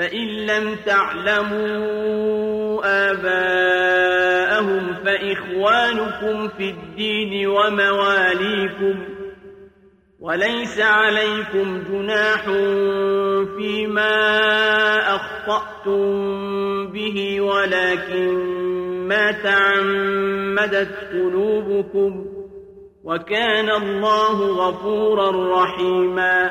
فإن لم تعلموا آباءهم فإخوانكم في الدين ومواليكم وليس عليكم جناح فيما أخطأتم به ولكن ما تعمدت قلوبكم وكان الله غفورا رحيما.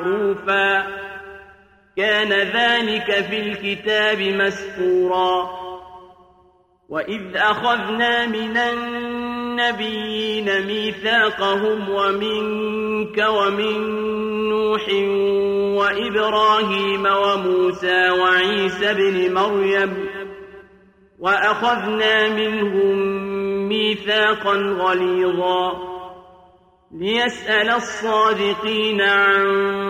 معروفا. كان ذلك في الكتاب مسكورا وإذ أخذنا من النبيين ميثاقهم ومنك ومن نوح وإبراهيم وموسى وعيسى بن مريم. وأخذنا منهم ميثاقا غليظا. ليسأل الصادقين عن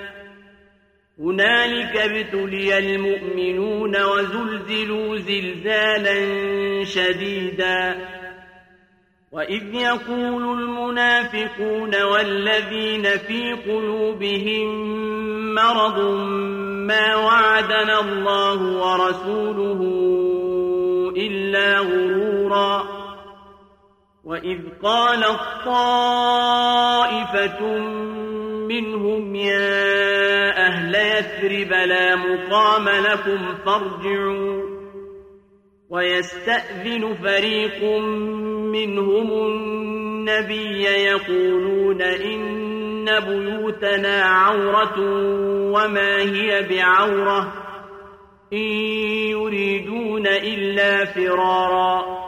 هنالك ابتلي المؤمنون وزلزلوا زلزالا شديدا. وإذ يقول المنافقون والذين في قلوبهم مرض ما وعدنا الله ورسوله إلا غرورا. وإذ قالت طائفة منهم يا أهل يثرب لا مقام لكم فارجعوا ويستأذن فريق منهم النبي يقولون إن بيوتنا عورة وما هي بعورة إن يريدون إلا فرارا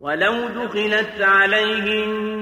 ولو دخلت عليهم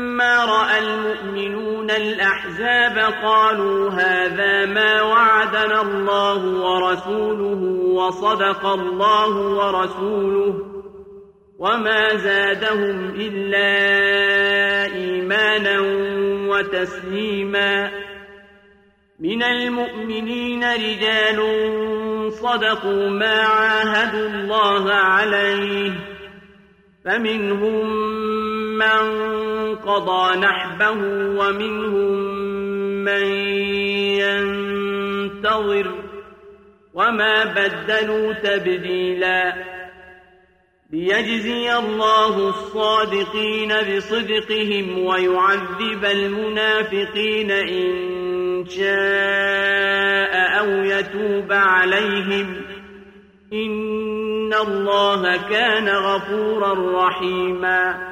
رأى المؤمنون الأحزاب قالوا هذا ما وعدنا الله ورسوله وصدق الله ورسوله وما زادهم إلا إيمانا وتسليما من المؤمنين رجال صدقوا ما عاهدوا الله عليه فمنهم من قضى نحبه ومنهم من ينتظر وما بدلوا تبديلا ليجزي الله الصادقين بصدقهم ويعذب المنافقين إن شاء أو يتوب عليهم إن الله كان غفورا رحيما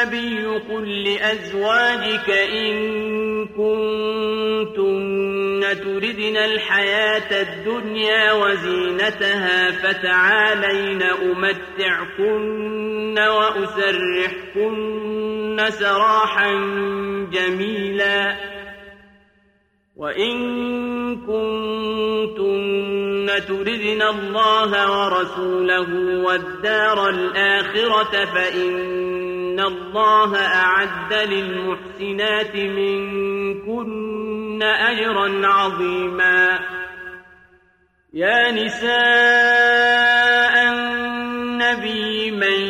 النبي قل لأزواجك إن كنتن تردن الحياة الدنيا وزينتها فتعالين أمتعكن وأسرحكن سراحا جميلا وإن كنتن تردن الله ورسوله والدار الآخرة فإن الله أعد للمحسنات منكن أجرا عظيما. يا نساء النبي من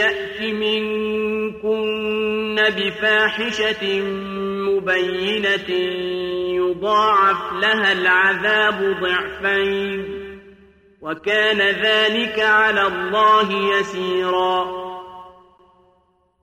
يأت منكن بفاحشة مبينة يضاعف لها العذاب ضعفين وكان ذلك على الله يسيرا.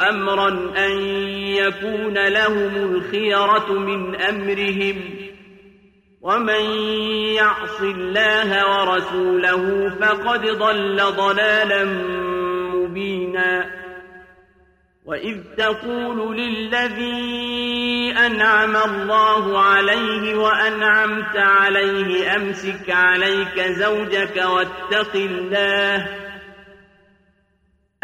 أمرا أن يكون لهم الخيرة من أمرهم. ومن يعص الله ورسوله فقد ضل ضلالا مبينا. وإذ تقول للذي أنعم الله عليه وأنعمت عليه أمسك عليك زوجك واتق الله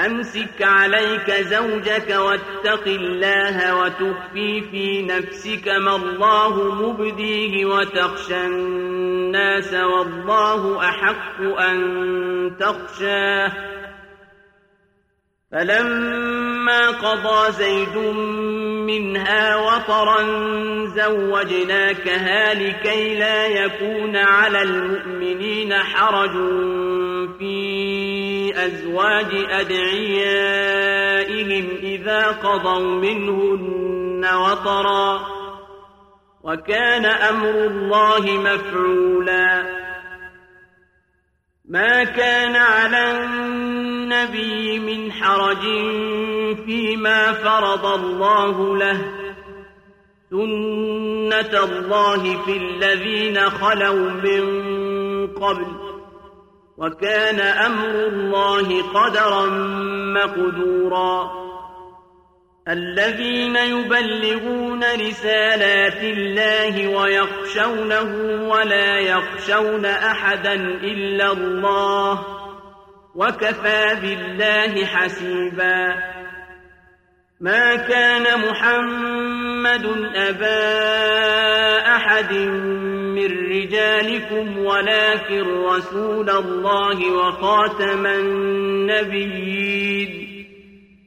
أمسك عليك زوجك واتق الله وتخفي في نفسك ما الله مبديه وتخشى الناس والله أحق أن تخشاه. فلما قضى زيد منها وطرا زوجناكها لكي لا يكون على المؤمنين حرج في أزواج أدعيائهم إذا قضوا منهن وطرا. وكان أمر الله مفعولا. ما كان على النبي من حرج فيما فرض الله له. سنة الله في الذين خلوا من قبل. وكان أمر الله قدرا مقدورا. الذين يبلغون رسالات الله ويخشونه ولا يخشون أحدا إلا الله وكفى بالله حسيبا. ما كان محمد أبا أحد من رجالكم ولكن رسول الله وخاتم النبيين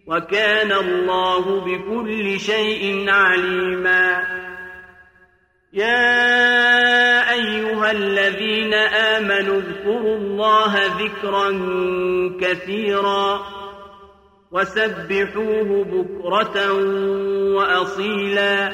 وكان الله بكل شيء عليما. يا أيها الذين آمنوا اذكروا الله ذكرا كثيرا وسبحوه بكرة وأصيلا.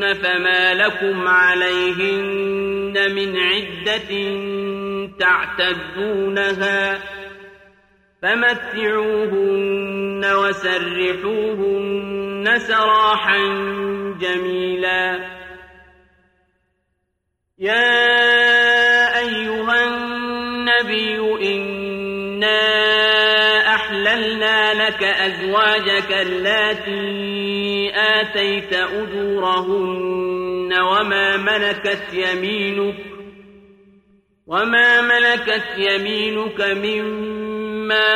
فما لكم عليهن من عدة تعتدونها فمتعوهن وسرحوهن سراحا جميلا يا أيها النبي لك أزواجك اللاتي آتيت أجورهن وما ملكت يمينك وما ملكت يمينك مما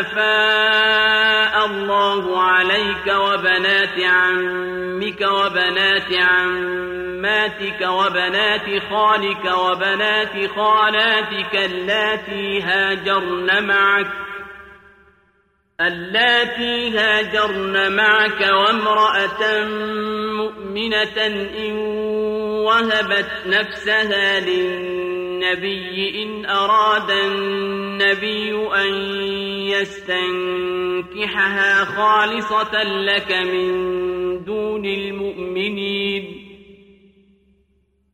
أفاء الله عليك وبنات عمك وبنات عماتك وبنات خالك وبنات خالاتك اللاتي هاجرن معك اللاتي هاجرن معك وامرأة مؤمنة إن وهبت نفسها للنبي إن أراد النبي أن يستنكحها خالصة لك من دون المؤمنين.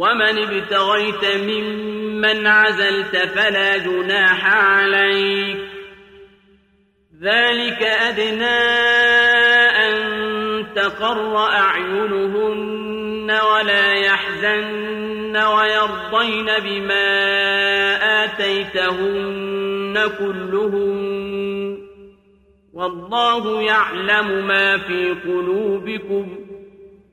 ومن ابتغيت ممن عزلت فلا جناح عليك ذلك أدنى أن تقر أعينهن ولا يحزن ويرضين بما آتيتهن كلهن والله يعلم ما في قلوبكم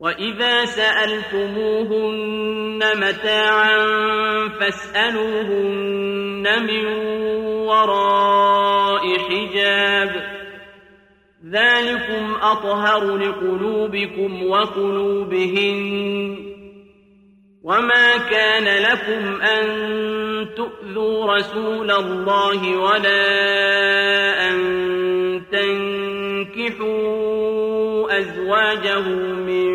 وإذا سألتموهن متاعا فاسألوهن من وراء حجاب ذلكم أطهر لقلوبكم وقلوبهن وما كان لكم أن تؤذوا رسول الله ولا أن تنكحوا أزواجه من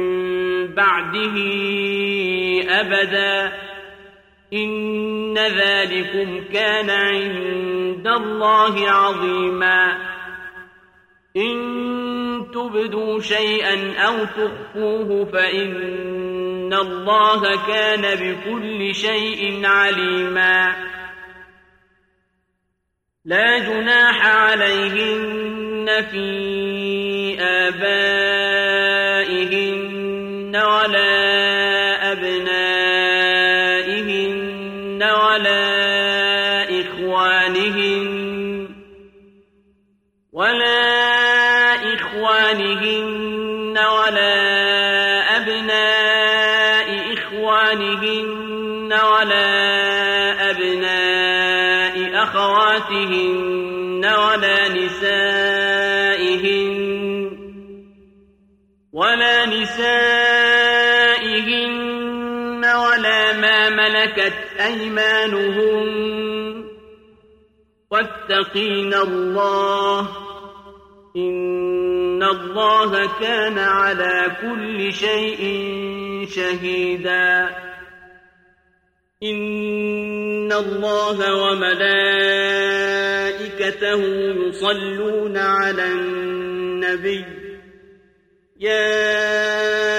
بعده أبدا. إن ذلكم كان عند الله عظيما. إن تبدوا شيئا أو تخفوه فإن الله كان بكل شيء عليما. لا جناح عليهن في آبائهن ولا أبنائهن ولا إخوانهن ولا إخوانهن ولا أبناء إخوانهن ولا أبناء أخواتهن ولا نسائهن ولا نسائهن ما ملكت أيمانهن واتقين الله إن الله كان على كل شيء شهيدا إن الله وملائكته يصلون على النبي يا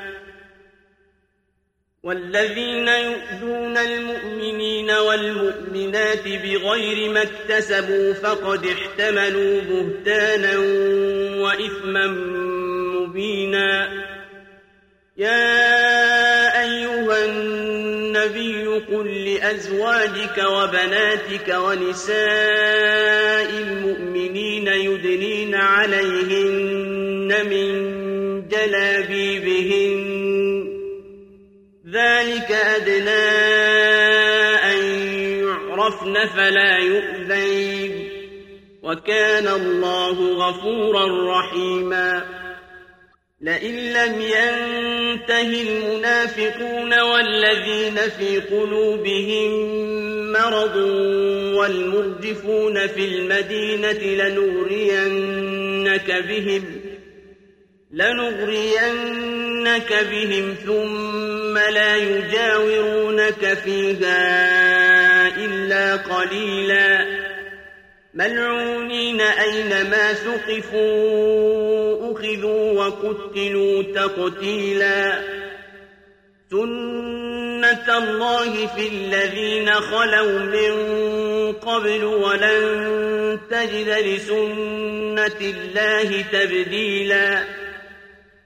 والذين يؤذون المؤمنين والمؤمنات بغير ما اكتسبوا فقد احتملوا بهتانا وإثما مبينا. يا أيها النبي قل لأزواجك وبناتك ونساء المؤمنين يدنين عليهن من جلابيبهن ذلك أدنى أن يعرفن فلا يؤذين. وكان الله غفورا رحيما. لئن لم ينته المنافقون والذين في قلوبهم مرض والمرجفون في المدينة لنغرينك بهم لنغرينك بهم ثم لا يجاورونك فيها إلا قليلا. ملعونين أينما ثقفوا أخذوا وقتلوا تقتيلا. سنة الله في الذين خلوا من قبل ولن تجد لسنة الله تبديلا.